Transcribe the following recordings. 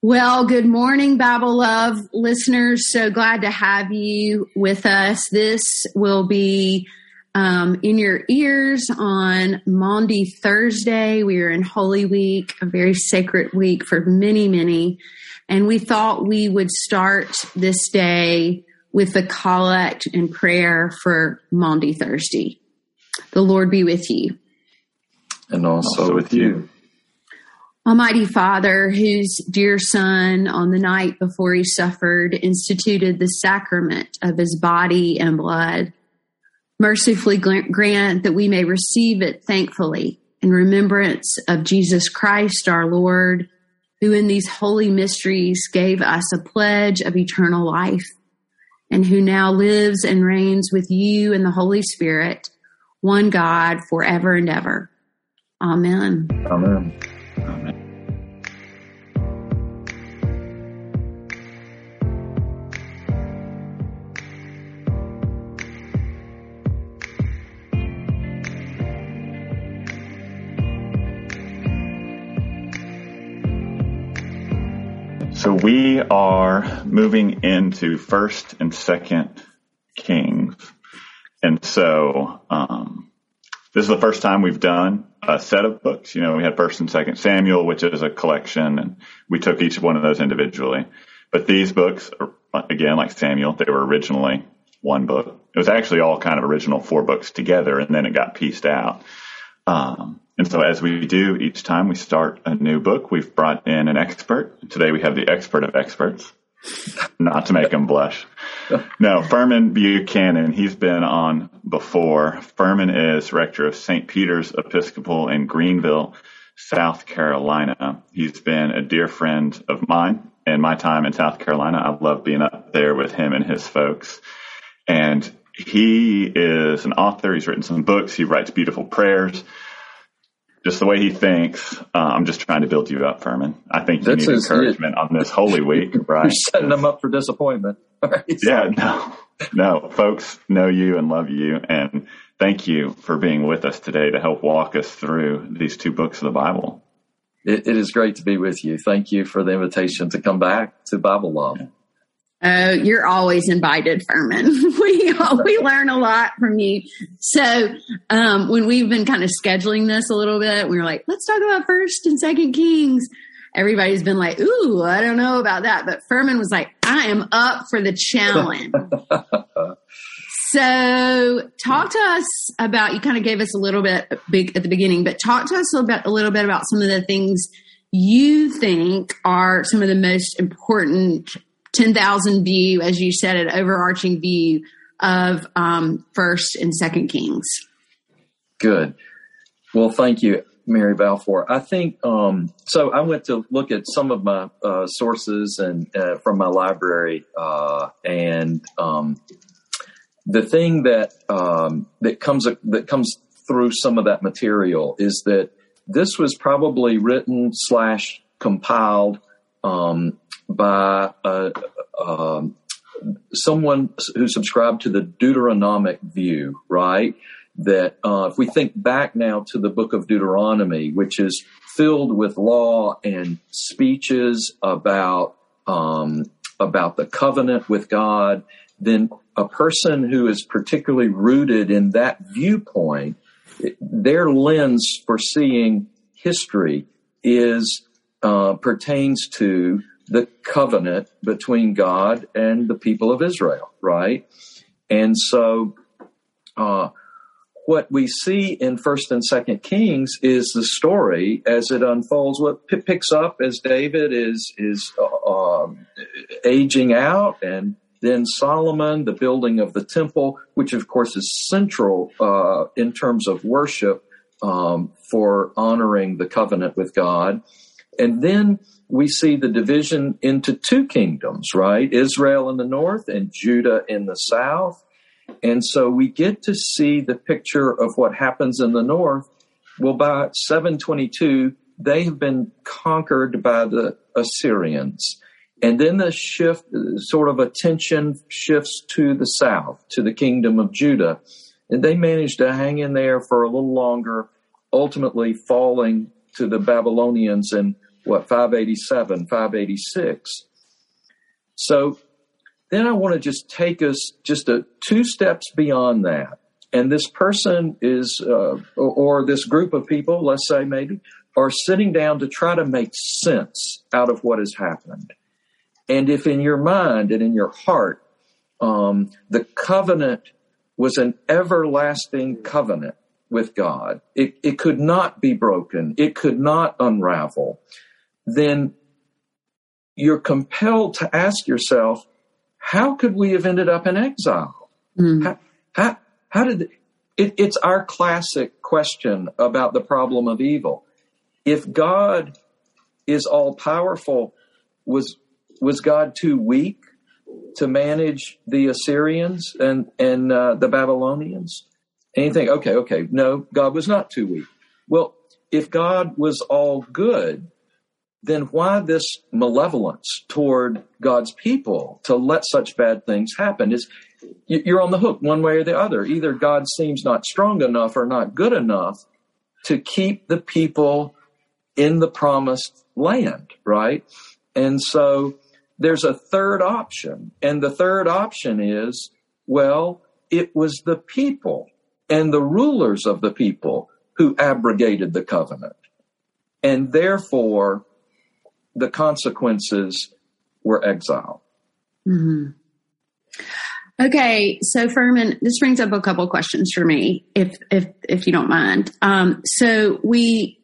Well, good morning, Bible Love listeners. So glad to have you with us. This will be um, in your ears on Maundy Thursday. We are in Holy Week, a very sacred week for many, many. And we thought we would start this day with the collect and prayer for Maundy Thursday. The Lord be with you. And also, also with you. Almighty Father, whose dear Son, on the night before he suffered, instituted the sacrament of his body and blood, mercifully grant that we may receive it thankfully in remembrance of Jesus Christ our Lord, who in these holy mysteries gave us a pledge of eternal life, and who now lives and reigns with you in the Holy Spirit, one God, forever and ever. Amen. Amen. So we are moving into first and second Kings. And so, um, this is the first time we've done a set of books. You know, we had first and second Samuel, which is a collection and we took each one of those individually. But these books again, like Samuel, they were originally one book. It was actually all kind of original four books together and then it got pieced out. Um, and so as we do each time we start a new book, we've brought in an expert. Today we have the expert of experts, not to make him blush. No, Furman Buchanan, he's been on before. Furman is rector of St. Peter's Episcopal in Greenville, South Carolina. He's been a dear friend of mine in my time in South Carolina. I love being up there with him and his folks. And he is an author. He's written some books. He writes beautiful prayers just the way he thinks. Uh, I'm just trying to build you up, Furman. I think you That's need encouragement on this Holy Week, right? You're setting them up for disappointment. Right, yeah, no, no, folks know you and love you, and thank you for being with us today to help walk us through these two books of the Bible. it, it is great to be with you. Thank you for the invitation to come back to Bible Love. Yeah. Oh, you're always invited, Furman. we we learn a lot from you. So um, when we've been kind of scheduling this a little bit, we were like, let's talk about First and Second Kings. Everybody's been like, ooh, I don't know about that, but Furman was like, I am up for the challenge. so talk to us about. You kind of gave us a little bit big at the beginning, but talk to us a little bit, a little bit about some of the things you think are some of the most important 10,000 view, as you said, an overarching view of um, First and Second Kings. Good. Well, thank you, Mary Balfour. I think um, so. I went to look at some of my uh, sources and uh, from my library, uh, and um, the thing that um, that comes that comes through some of that material is that this was probably written slash compiled um, by uh, um, someone who subscribed to the Deuteronomic view, right? That uh, if we think back now to the book of Deuteronomy, which is filled with law and speeches about um, about the covenant with God, then a person who is particularly rooted in that viewpoint, their lens for seeing history is uh, pertains to the covenant between God and the people of Israel, right? And so, uh, what we see in First and Second Kings is the story as it unfolds. What p- picks up as David is is uh, um, aging out, and then Solomon, the building of the temple, which of course is central uh, in terms of worship um, for honoring the covenant with God, and then we see the division into two kingdoms, right? Israel in the north and Judah in the south. And so we get to see the picture of what happens in the north. Well, by 722, they have been conquered by the Assyrians. And then the shift, sort of attention shifts to the south, to the kingdom of Judah. And they managed to hang in there for a little longer, ultimately falling to the Babylonians and what 587, 586. So then I want to just take us just a two steps beyond that. And this person is, uh, or, this group of people, let's say maybe, are sitting down to try to make sense out of what has happened. And if in your mind and in your heart, um, the covenant was an everlasting covenant with God, it, it could not be broken, it could not unravel, then you're compelled to ask yourself, how could we have ended up in exile? Mm. How, how, how, did it, it's our classic question about the problem of evil. If God is all powerful, was was God too weak to manage the Assyrians and and uh, the Babylonians? Anything? Okay, okay. No, God was not too weak. Well, if God was all good, then why this malevolence toward God's people to let such bad things happen? Is you're on the hook one way or the other. Either God seems not strong enough or not good enough to keep the people in the promised land, right? And so there's a third option. And the third option is, well, it was the people and the rulers of the people who abrogated the covenant. And therefore, the consequences were exile. Mm-hmm. Okay, so Furman, this brings up a couple questions for me, if if if you don't mind. Um, so we,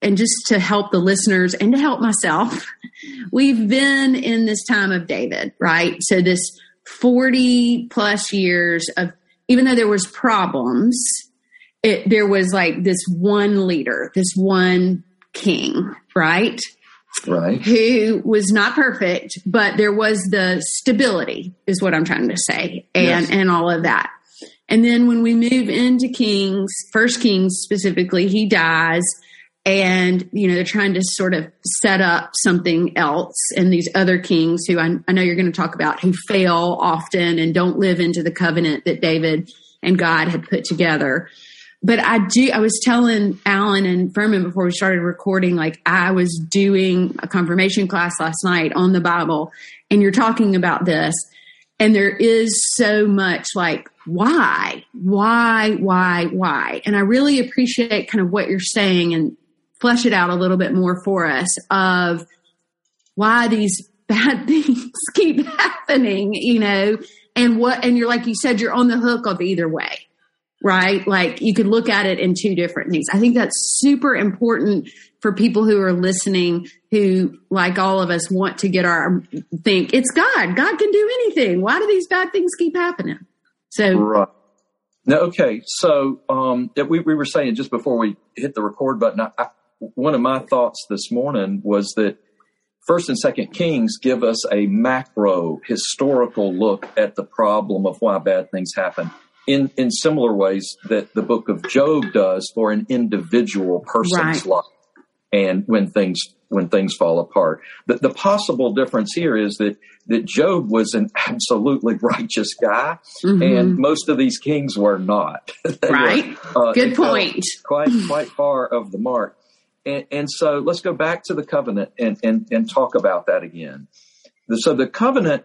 and just to help the listeners and to help myself, we've been in this time of David, right? So this forty plus years of, even though there was problems, it there was like this one leader, this one king, right? Right. Who was not perfect but there was the stability is what i'm trying to say and yes. and all of that. And then when we move into kings first kings specifically he dies and you know they're trying to sort of set up something else and these other kings who I, I know you're going to talk about who fail often and don't live into the covenant that david and god had put together but I do, I was telling Alan and Furman before we started recording, like I was doing a confirmation class last night on the Bible and you're talking about this and there is so much like, why, why, why, why? And I really appreciate kind of what you're saying and flesh it out a little bit more for us of why these bad things keep happening, you know, and what, and you're like you said, you're on the hook of either way right? Like you could look at it in two different things. I think that's super important for people who are listening who, like all of us, want to get our think it's God. God can do anything. Why do these bad things keep happening? So, right. Now, okay. So, um, we, we were saying just before we hit the record button, I, I, one of my thoughts this morning was that First and Second Kings give us a macro historical look at the problem of why bad things happen in in similar ways that the book of Job does for an individual person's right. life and when things when things fall apart. The, the possible difference here is that that Job was an absolutely righteous guy, mm-hmm. and most of these kings were not. right. Were, uh, Good point. Quite quite far of the mark. And, and, so let's go back to the covenant and, and, and talk about that again. So the covenant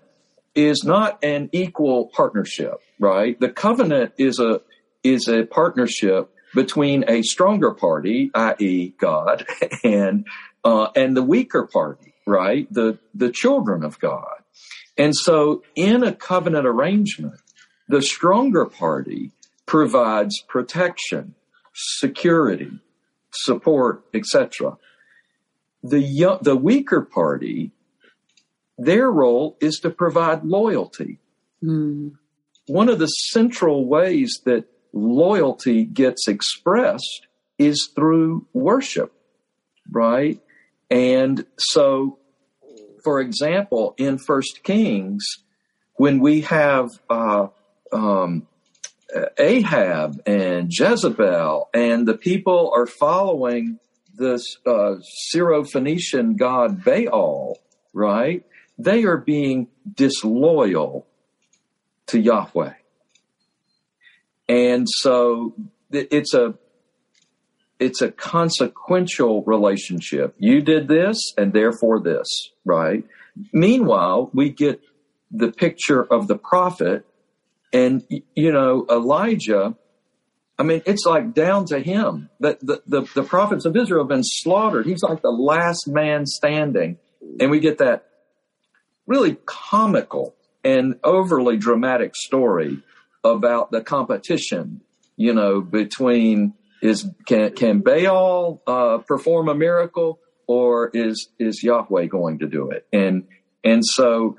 is not an equal partnership, right? The covenant is a is a partnership between a stronger party, i.e., God, and uh, and the weaker party, right? The the children of God. And so, in a covenant arrangement, the stronger party provides protection, security, support, etc. The the weaker party their role is to provide loyalty. Mm. One of the central ways that loyalty gets expressed is through worship, right? And so, for example, in First Kings, when we have uh, um, Ahab and Jezebel, and the people are following this uh, Syro-Phoenician god Baal, right? they are being disloyal to Yahweh. And so it's a it's a consequential relationship. You did this and therefore this, right? Meanwhile, we get the picture of the prophet and, you know, Elijah, I mean, it's like down to him. The, the, the, the prophets of Israel have been slaughtered. He's like the last man standing. And we get that really comical and overly dramatic story about the competition, you know, between is can can Baal uh, perform a miracle or is is Yahweh going to do it? And and so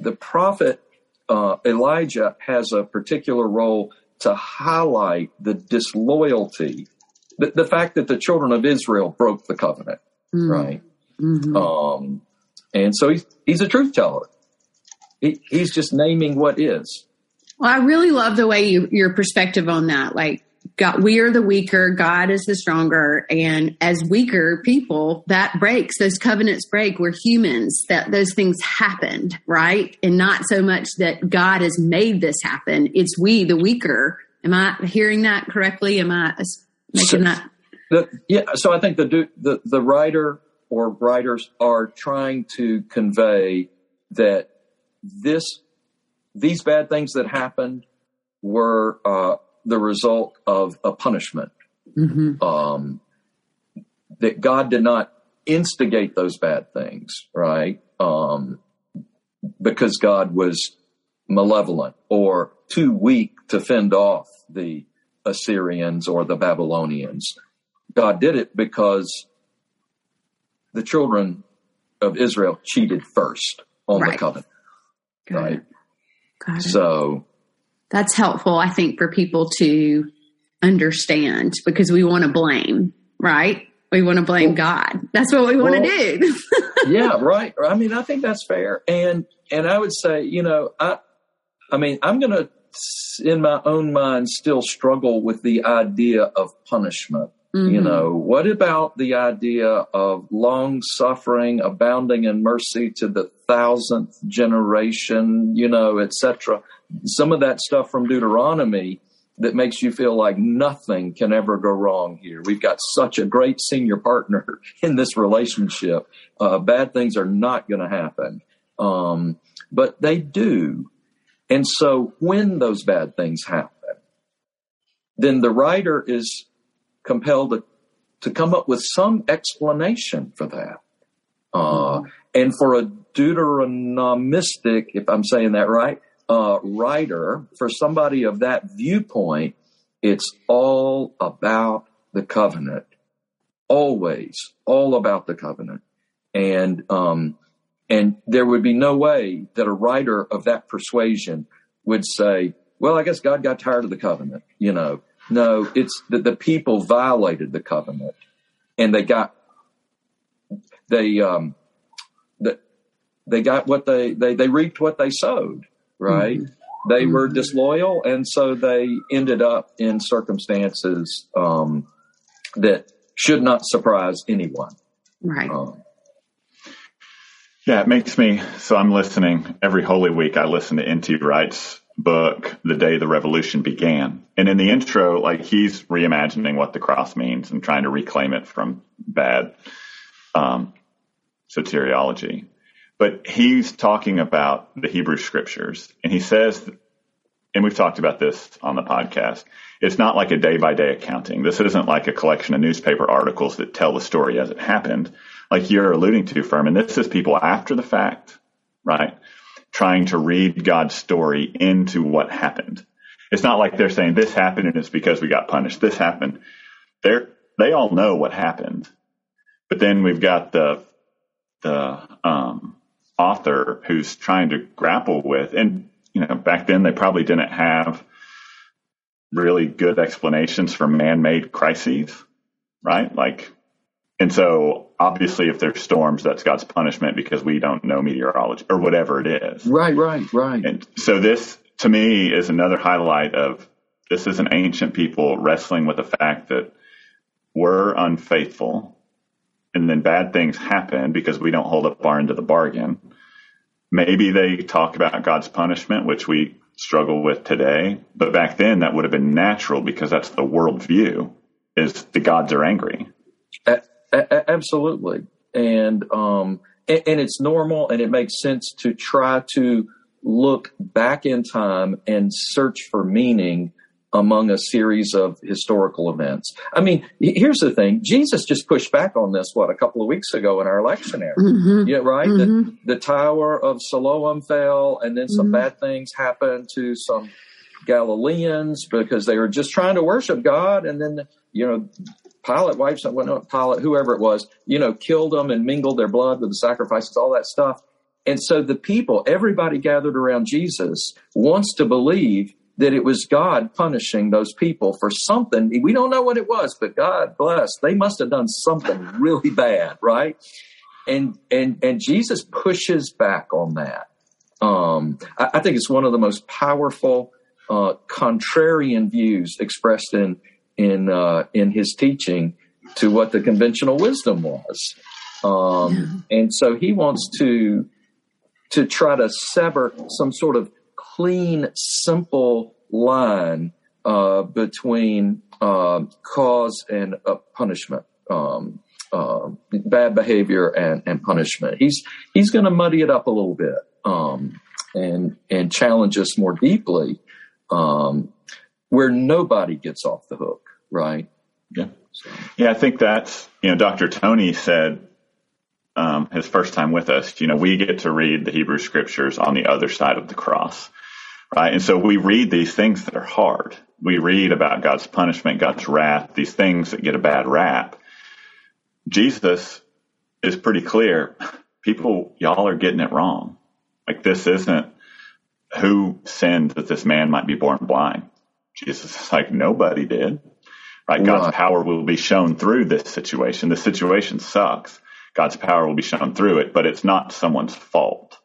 the prophet uh, Elijah has a particular role to highlight the disloyalty, the, the fact that the children of Israel broke the covenant, mm. right? Mm-hmm. Um, and so he's, he's a truth teller. He, he's just naming what is. Well, I really love the way you, your perspective on that. Like, God, we are the weaker, God is the stronger. And as weaker people, that breaks, those covenants break. We're humans, that those things happened, right? And not so much that God has made this happen. It's we, the weaker. Am I hearing that correctly? Am I making so, that? The, yeah. So I think the, the, the writer or writers are trying to convey that this, these bad things that happened were, uh, the result of a punishment. Mm-hmm. Um, that God did not instigate those bad things, right? Um, because God was malevolent or too weak to fend off the Assyrians or the Babylonians. God did it because the children of Israel cheated first on right. the covenant. Got right. It. So that's helpful, I think, for people to understand because we want to blame, right? We want to blame well, God. That's what we want well, to do. yeah, right. I mean, I think that's fair. And and I would say, you know, I I mean, I'm going to in my own mind still struggle with the idea of punishment. Mm-hmm. You know, what about the idea of long suffering, abounding in mercy to the thousandth generation, you know, etc some of that stuff from Deuteronomy that makes you feel like nothing can ever go wrong here. We've got such a great senior partner in this relationship. Uh, bad things are not going to happen. Um, but they do. And so when those bad things happen, then the writer is compelled to, to come up with some explanation for that. Uh, and for a Deuteronomistic, if I'm saying that right, uh, writer, for somebody of that viewpoint, it's all about the covenant. Always, all about the covenant. And, um, and there would be no way that a writer of that persuasion would say, well, I guess God got tired of the covenant. You know, no, it's that the people violated the covenant and they got, they, um, that they got what they, they, they reaped what they sowed right? Mm-hmm. They mm-hmm. were disloyal, and so they ended up in circumstances um, that should not surprise anyone. Right. Um, yeah, it makes me. So I'm listening every Holy Week. I listen to N.T. Wright's book, The Day the Revolution Began. And in the intro, like he's reimagining what the cross means and trying to reclaim it from bad um, soteriology but he's talking about the Hebrew scriptures and he says, and we've talked about this on the podcast, it's not like a day by day accounting. This isn't like a collection of newspaper articles that tell the story as it happened, like you're alluding to, Furman. This is people after the fact, right? Trying to read God's story into what happened. It's not like they're saying this happened and it's because we got punished. This happened. They're, they all know what happened. But then we've got the, the, um, author who's trying to grapple with, and you know, back then they probably didn't have really good explanations for man-made crises, right? Like, and so obviously, if there's storms, that's God's punishment because we don't know meteorology or whatever it is. Right, right, right. And so this, to me, is another highlight of this is an ancient people wrestling with the fact that we're unfaithful and then bad things happen because we don't hold up our end of the bargain. Maybe they talk about God's punishment, which we struggle with today, but back then that would have been natural because that's the worldview. is the gods are angry. A- absolutely, and um, and, and it's normal, and it makes sense to try to look back in time and search for meaning among a series of historical events. I mean, here's the thing: Jesus just pushed back on this what a couple of weeks ago in our lectionary. Mm-hmm. Yeah, right. Mm-hmm. The, the, Tower of Siloam fell, and then some mm-hmm. bad things happened to some Galileans because they were just trying to worship God, and then you know. Pilate wipes up, well, not Pilate, whoever it was, you know, killed them and mingled their blood with the sacrifices, all that stuff. And so the people, everybody gathered around Jesus, wants to believe that it was God punishing those people for something. We don't know what it was, but God bless. They must have done something really bad, right? And and and Jesus pushes back on that. Um, I, I, think it's one of the most powerful uh, contrarian views expressed in in uh, in his teaching to what the conventional wisdom was. Um, and so he wants to to try to sever some sort of clean, simple line uh, between uh, cause and uh, punishment, um, um, bad behavior and, and punishment. He's he's going to muddy it up a little bit um, and and challenge us more deeply, um, where nobody gets off the hook, right? Yeah, so. yeah. I think that's you know, Dr. Tony said um, his first time with us, you know, we get to read the Hebrew scriptures on the other side of the cross, right? And so we read these things that are hard. We read about God's punishment, God's wrath, these things that get a bad rap. Jesus is pretty clear. People, y'all are getting it wrong. Like this isn't who sinned that this man might be born blind. Jesus is like, nobody did. Right? God's power will be shown through this situation. The situation sucks God's power will be shown through it, but it's not someone's fault.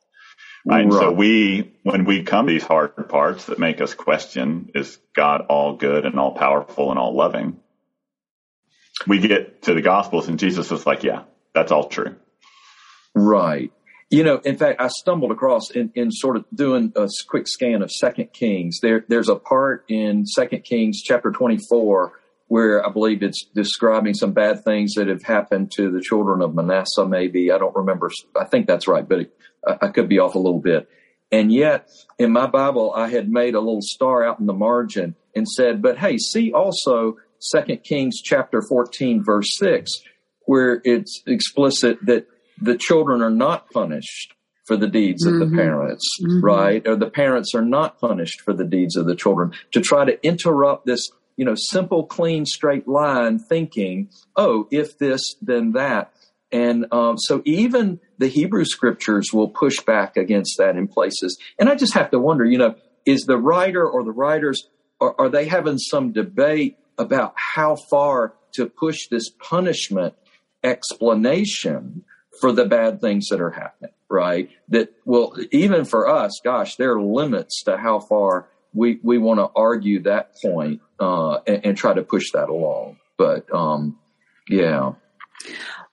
Right. right. so we, when we come to these hard parts that make us question, is God all good and all powerful and all loving? We get to the gospels and Jesus is like, yeah, that's all true. Right. You know, in fact, I stumbled across in, in sort of doing a quick scan of Second Kings. There, there's a part in Second Kings chapter 24 where I believe it's describing some bad things that have happened to the children of Manasseh, maybe. I don't remember. I think that's right, but it, I could be off a little bit. And yet, in my Bible, I had made a little star out in the margin and said, but hey, see also Second Kings chapter 14, verse 6, where it's explicit that the children are not punished for the deeds mm-hmm. of the mm-hmm. parents, mm-hmm. right? Or the parents are not punished for the deeds of the children. To try to interrupt this you know, simple, clean, straight line thinking, oh, if this, then that. And um, so even the Hebrew scriptures will push back against that in places. And I just have to wonder, you know, is the writer or the writers, are, are they having some debate about how far to push this punishment explanation for the bad things that are happening, right? That will, even for us, gosh, there are limits to how far we, we want to argue that point uh, and, and, try to push that along. But um, yeah.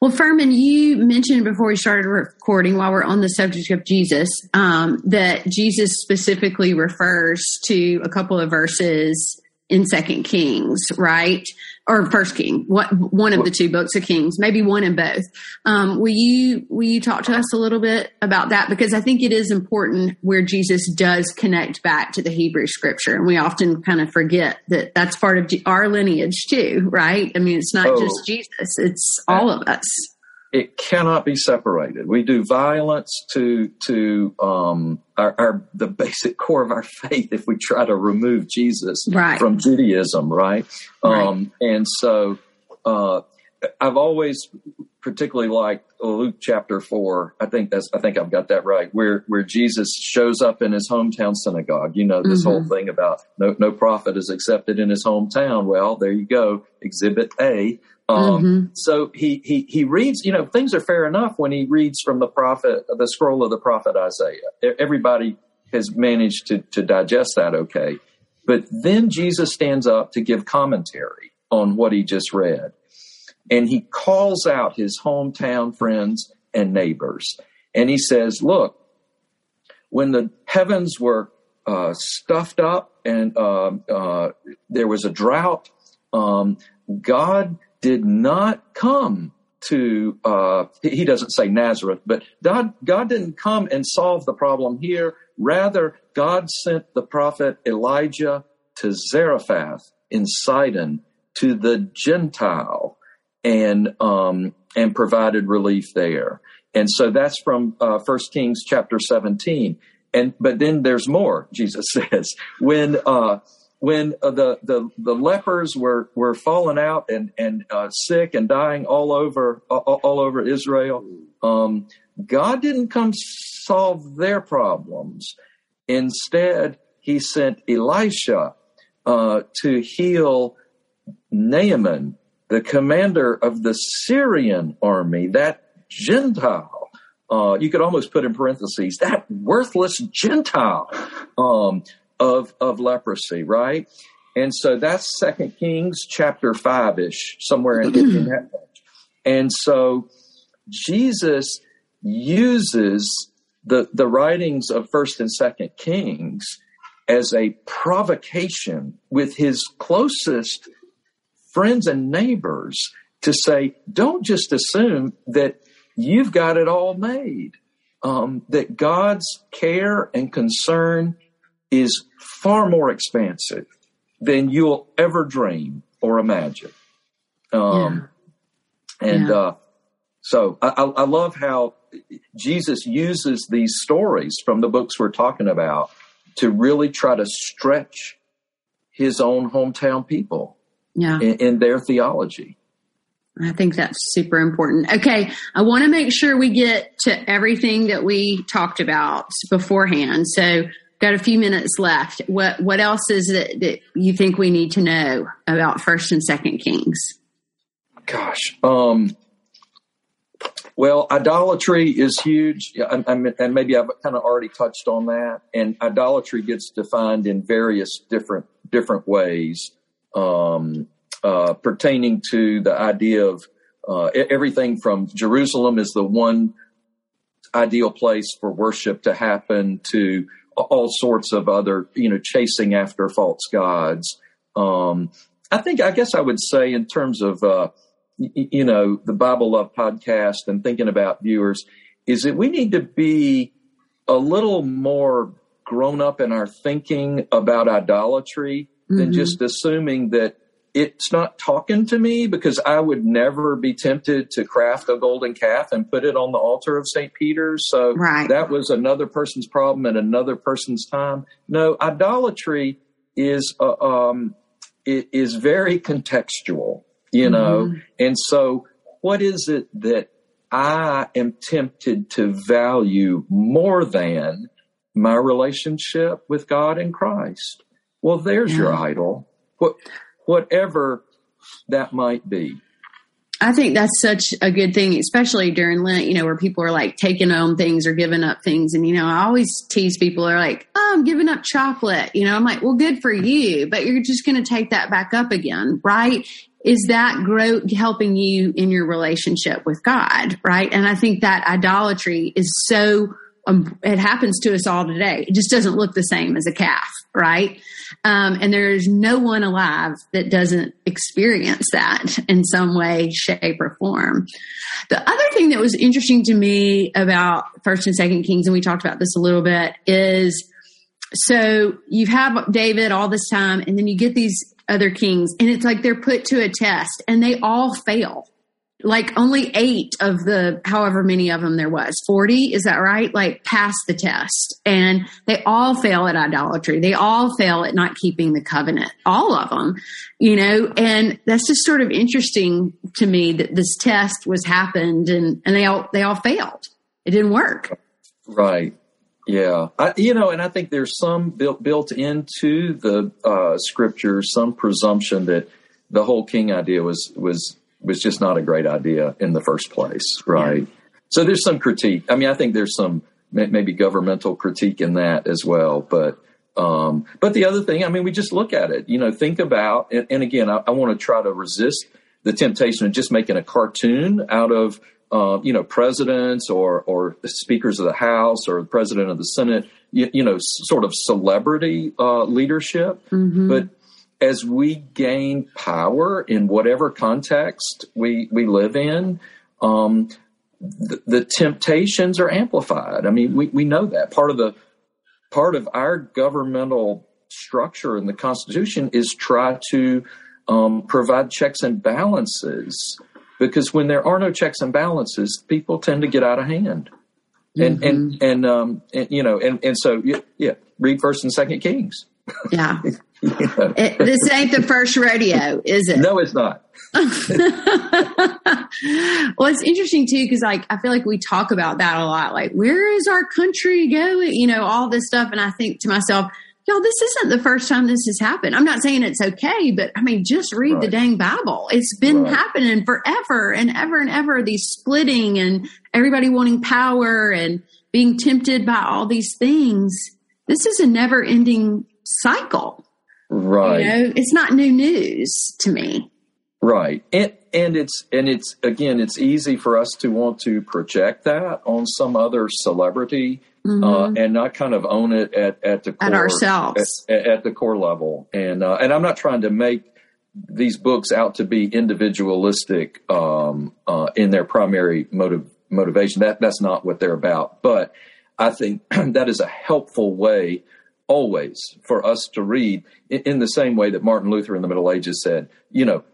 Well, Furman, you mentioned before we started recording, while we're on the subject of Jesus, um, that Jesus specifically refers to a couple of verses in Second Kings, right? Or First King, what one of the two books of Kings, maybe one in both. Um, will you will you talk to us a little bit about that? Because I think it is important where Jesus does connect back to the Hebrew Scripture, and we often kind of forget that that's part of our lineage too, right? I mean, it's not oh, just Jesus; it's all of us it cannot be separated. We do violence to to um, our, our, the basic core of our faith if we try to remove Jesus right. from Judaism, right? right. Um, and so uh, I've always particularly liked Luke chapter four. I think that's I think I've got that right. Where where Jesus shows up in his hometown synagogue. You know this mm-hmm. whole thing about no no prophet is accepted in his hometown. Well, there you go, Exhibit A. Um, mm-hmm. So he, he, he reads, you know, things are fair enough when he reads from the prophet, the scroll of the prophet Isaiah. Everybody has managed to, to digest that okay. But then Jesus stands up to give commentary on what he just read. And he calls out his hometown friends and neighbors. And he says, look, when the heavens were uh, stuffed up and uh, uh, there was a drought, Um, God did not come to uh, he doesn't say Nazareth, but God God didn't come and solve the problem here. Rather, God sent the prophet Elijah to Zarephath in Sidon to the Gentile and um, and provided relief there. And so that's from uh, Kings chapter seventeen. And but then there's more. Jesus says when uh, when uh, the, the the lepers were were falling out and and uh, sick and dying all over all, all over Israel, um, God didn't come solve their problems. Instead, He sent Elisha uh, to heal Naaman, the commander of the Syrian army, that Gentile. Uh, you could almost put in parentheses that worthless Gentile um, of of leprosy, right? And so that's Second Kings chapter five ish, somewhere in, in that. And so Jesus uses the the writings of First and Second Kings as a provocation with his closest friends and neighbors to say, don't just assume that you've got it all made. Um, that God's care and concern is far more expansive than you'll ever dream or imagine. Um, yeah. And yeah. Uh, so I, I love how Jesus uses these stories from the books we're talking about to really try to stretch his own hometown people yeah. in, in their theology. I think that's super important. Okay, I want to make sure we get to everything that we talked about beforehand. So got a few minutes left. What what else is it that you think we need to know about First and Second Kings? Gosh, um, well, idolatry is huge, and, maybe I've kind of already touched on that. And idolatry gets defined in various different different ways, um, uh, pertaining to the idea of uh, everything from Jerusalem is the one ideal place for worship to happen to all sorts of other, you know, chasing after false gods. Um, I think, I guess I would say in terms of, uh, y- you know, the Bible Love podcast and thinking about viewers is that we need to be a little more grown up in our thinking about idolatry mm-hmm. than just assuming that it's not talking to me because I would never be tempted to craft a golden calf and put it on the altar of St. Peter's. So right. that was another person's problem at another person's time. No, idolatry is uh, um, it is very contextual, you mm-hmm. know. And so, what is it that I am tempted to value more than my relationship with God and Christ? Well, there's yeah. your idol. What whatever that might be. I think that's such a good thing, especially during Lent, you know, where people are like taking on things or giving up things. And, you know, I always tease people are like, oh, I'm giving up chocolate. You know, I'm like, well, good for you, but you're just going to take that back up again, right? Is that growth helping you in your relationship with God, right? And I think that idolatry is so um, it happens to us all today. It just doesn't look the same as a calf, right? Um, and there's no one alive that doesn't experience that in some way, shape, or form. The other thing that was interesting to me about First and Second Kings, and we talked about this a little bit, is so you have David all this time, and then you get these other kings, and it's like they're put to a test, and they all fail like only eight of the however many of them there was. 40 is that right? Like pass the test. And they all fail at idolatry. They all fail at not keeping the covenant. All of them you know? And that's just sort of interesting to me that this test was happened and and they all they all failed. It didn't work. Right. Yeah. I, you know and i think there's some built built into the uh scripture some presumption that the whole king idea was was was just not a great idea in the first place, right? Yeah. So there's some critique. I mean, I think there's some maybe governmental critique in that as well, but um, but the other thing, I mean, we just look at it. You know, think about and, and again, I, I want to try to resist the temptation of just making a cartoon out of uh, you know presidents or or speakers of the House or the president of the Senate. You, you know, sort of celebrity uh, leadership, mm-hmm. but as we gain power in whatever context we we live in, um, the, the, temptations are amplified. I mean, we, we know that part of the part of our governmental structure in the Constitution is try to um, provide checks and balances because when there are no checks and balances, people tend to get out of hand. And mm-hmm. and and um and, you know and and so yeah, yeah read First and Second Kings. Yeah. it, this ain't the first rodeo, is it? No, it's not. well, it's interesting too because like I feel like we talk about that a lot. Like, where is our country going? You know, all this stuff, and I think to myself, y'all, this isn't the first time this has happened. I'm not saying it's okay, but I mean, just read right. the dang Bible. It's been right. happening forever and ever and ever. These splitting and everybody wanting power and being tempted by all these things. This is a never ending cycle. Right. You know, it's not new news to me. Right. And and it's and it's again it's easy for us to want to project that on some other celebrity mm-hmm. uh, and not kind of own it at, at the core, at ourselves at, at the core level. And uh, and I'm not trying to make these books out to be individualistic um, uh, in their primary motive motivation. That that's not what they're about. But I think that is a helpful way always for us to read in, the same way that Martin Luther in the Middle Ages said, you know,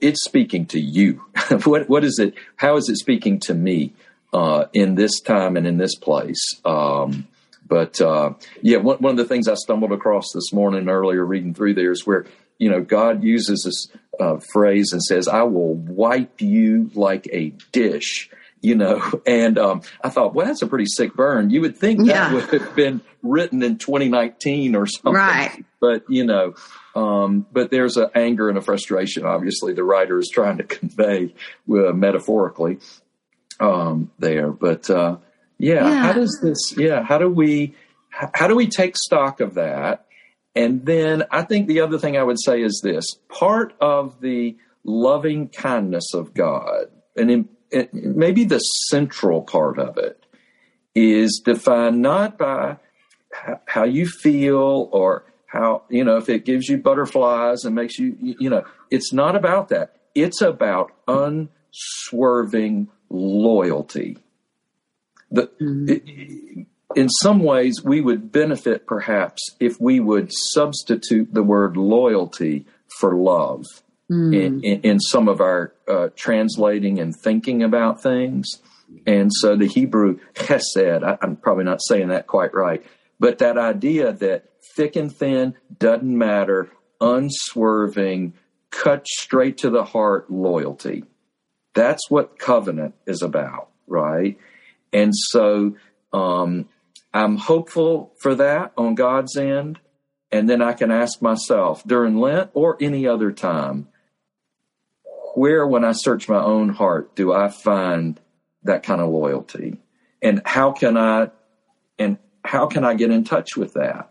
it's speaking to you. what, what is it? How is it speaking to me uh, in this time and in this place? Um, but uh, yeah, one, one, of the things I stumbled across this morning earlier reading through there is where you know God uses this uh, phrase and says, "I will wipe you like a dish." You know, and um, I thought, well, that's a pretty sick burn. You would think yeah. that would have been written in 2019 or something, right? But you know, um, but there's an anger and a frustration. Obviously, the writer is trying to convey uh, metaphorically um, there. But uh, yeah, yeah, how does this? Yeah, how do we? How do we take stock of that? And then I think the other thing I would say is this: part of the loving kindness of God, and in, it, maybe the central part of it is defined not by how you feel or how you know if it gives you butterflies and makes you you know it's not about that. It's about unswerving loyalty. The mm-hmm. it, in some ways we would benefit perhaps if we would substitute the word loyalty for love mm. in, in, some of our uh, translating and thinking about things. And so the Hebrew chesed, I, I'm probably not saying that quite right, but that idea that thick and thin doesn't matter, unswerving, cut straight to the heart loyalty. That's what covenant is about, right? And so um, I'm hopeful for that on God's end. And then I can ask myself during Lent or any other time, where, when I search my own heart, do I find that kind of loyalty? And how can I, and how can I get in touch with that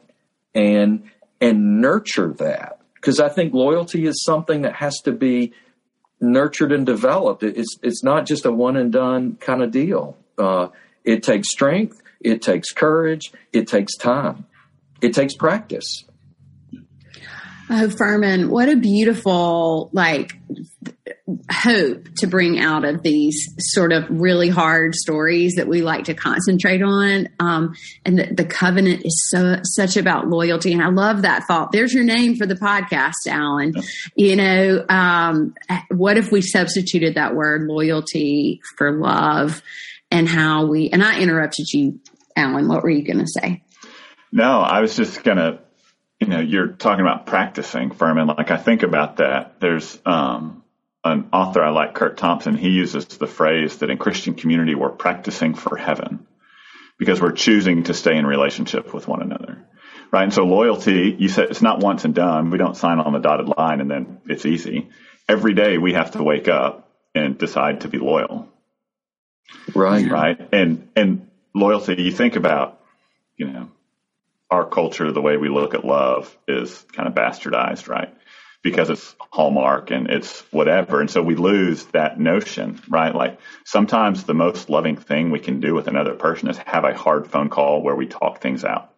and, and nurture that? Because I think loyalty is something that has to be nurtured and developed. It's, it's not just a one and done kind of deal. Uh, it takes strength. It takes courage. It takes time. It takes practice. Oh, Furman, what a beautiful, like, hope to bring out of these sort of really hard stories that we like to concentrate on. Um, and the, the, covenant is so such about loyalty, and I love that thought. There's your name for the podcast, Alan. You know, um, what if we substituted that word loyalty for love, and how we? And I interrupted you, Alan. What were you going to say? No, I was just going to. You know, you're talking about practicing, Furman. Like I think about that. There's um, an author I like, Kurt Thompson, he uses the phrase that in Christian community we're practicing for heaven because we're choosing to stay in relationship with one another. Right. And so loyalty, you said it's not once and done. We don't sign on the dotted line and then it's easy. Every day we have to wake up and decide to be loyal. Right. Right. And, and loyalty, you think about, you know, our culture, the way we look at love is kind of bastardized, right? Because it's Hallmark and it's whatever. And so we lose that notion, right? Like sometimes the most loving thing we can do with another person is have a hard phone call where we talk things out.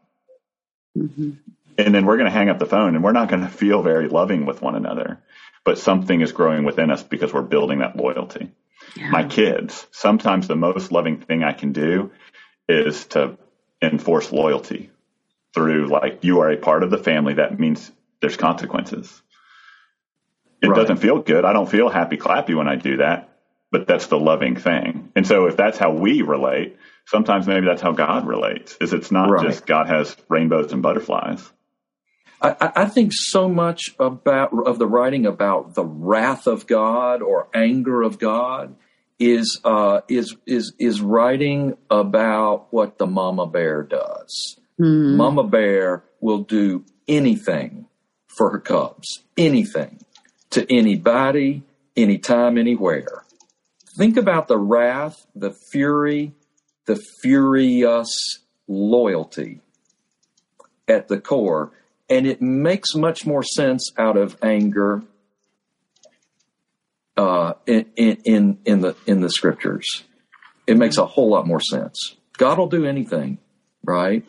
Mm-hmm. and then we're going to hang up the phone and we're not going to feel very loving with one another. But something is growing within us because we're building that loyalty. Yeah. My kids, sometimes the most loving thing I can do is to enforce loyalty through like you are a part of the family. That means there's consequences. It right. doesn't feel good. I don't feel happy clappy when I do that, but that's the loving thing. And so if that's how we relate, sometimes maybe that's how God relates. Is it's not right. just God has rainbows and butterflies. I, I, think so much about of the writing about the wrath of God or anger of God is uh, is is is writing about what the mama bear does. Mm. Mama bear will do anything for her cubs, anything to anybody, anytime, anywhere. Think about the wrath, the fury, the furious loyalty at the core, and it makes much more sense out of anger uh, in, in in the in the scriptures. It makes a whole lot more sense. God will do anything, right?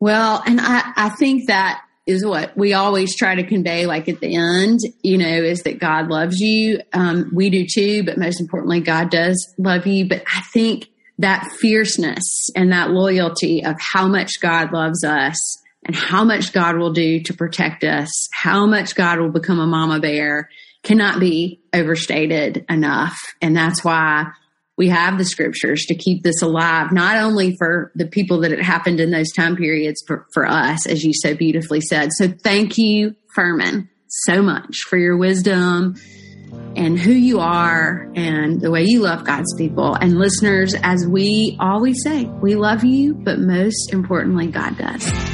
Well, and I, I think that is what we always try to convey, like at the end, you know, is that God loves you. Um, we do too, but most importantly, God does love you. But I think that fierceness and that loyalty of how much God loves us and how much God will do to protect us, how much God will become a mama bear cannot be overstated enough. And that's why we have the scriptures to keep this alive, not only for the people that it happened in those time periods, but for us, as you so beautifully said. So thank you, Furman, so much for your wisdom and who you are and the way you love God's people. And listeners, as we always say, we love you, but most importantly, God does.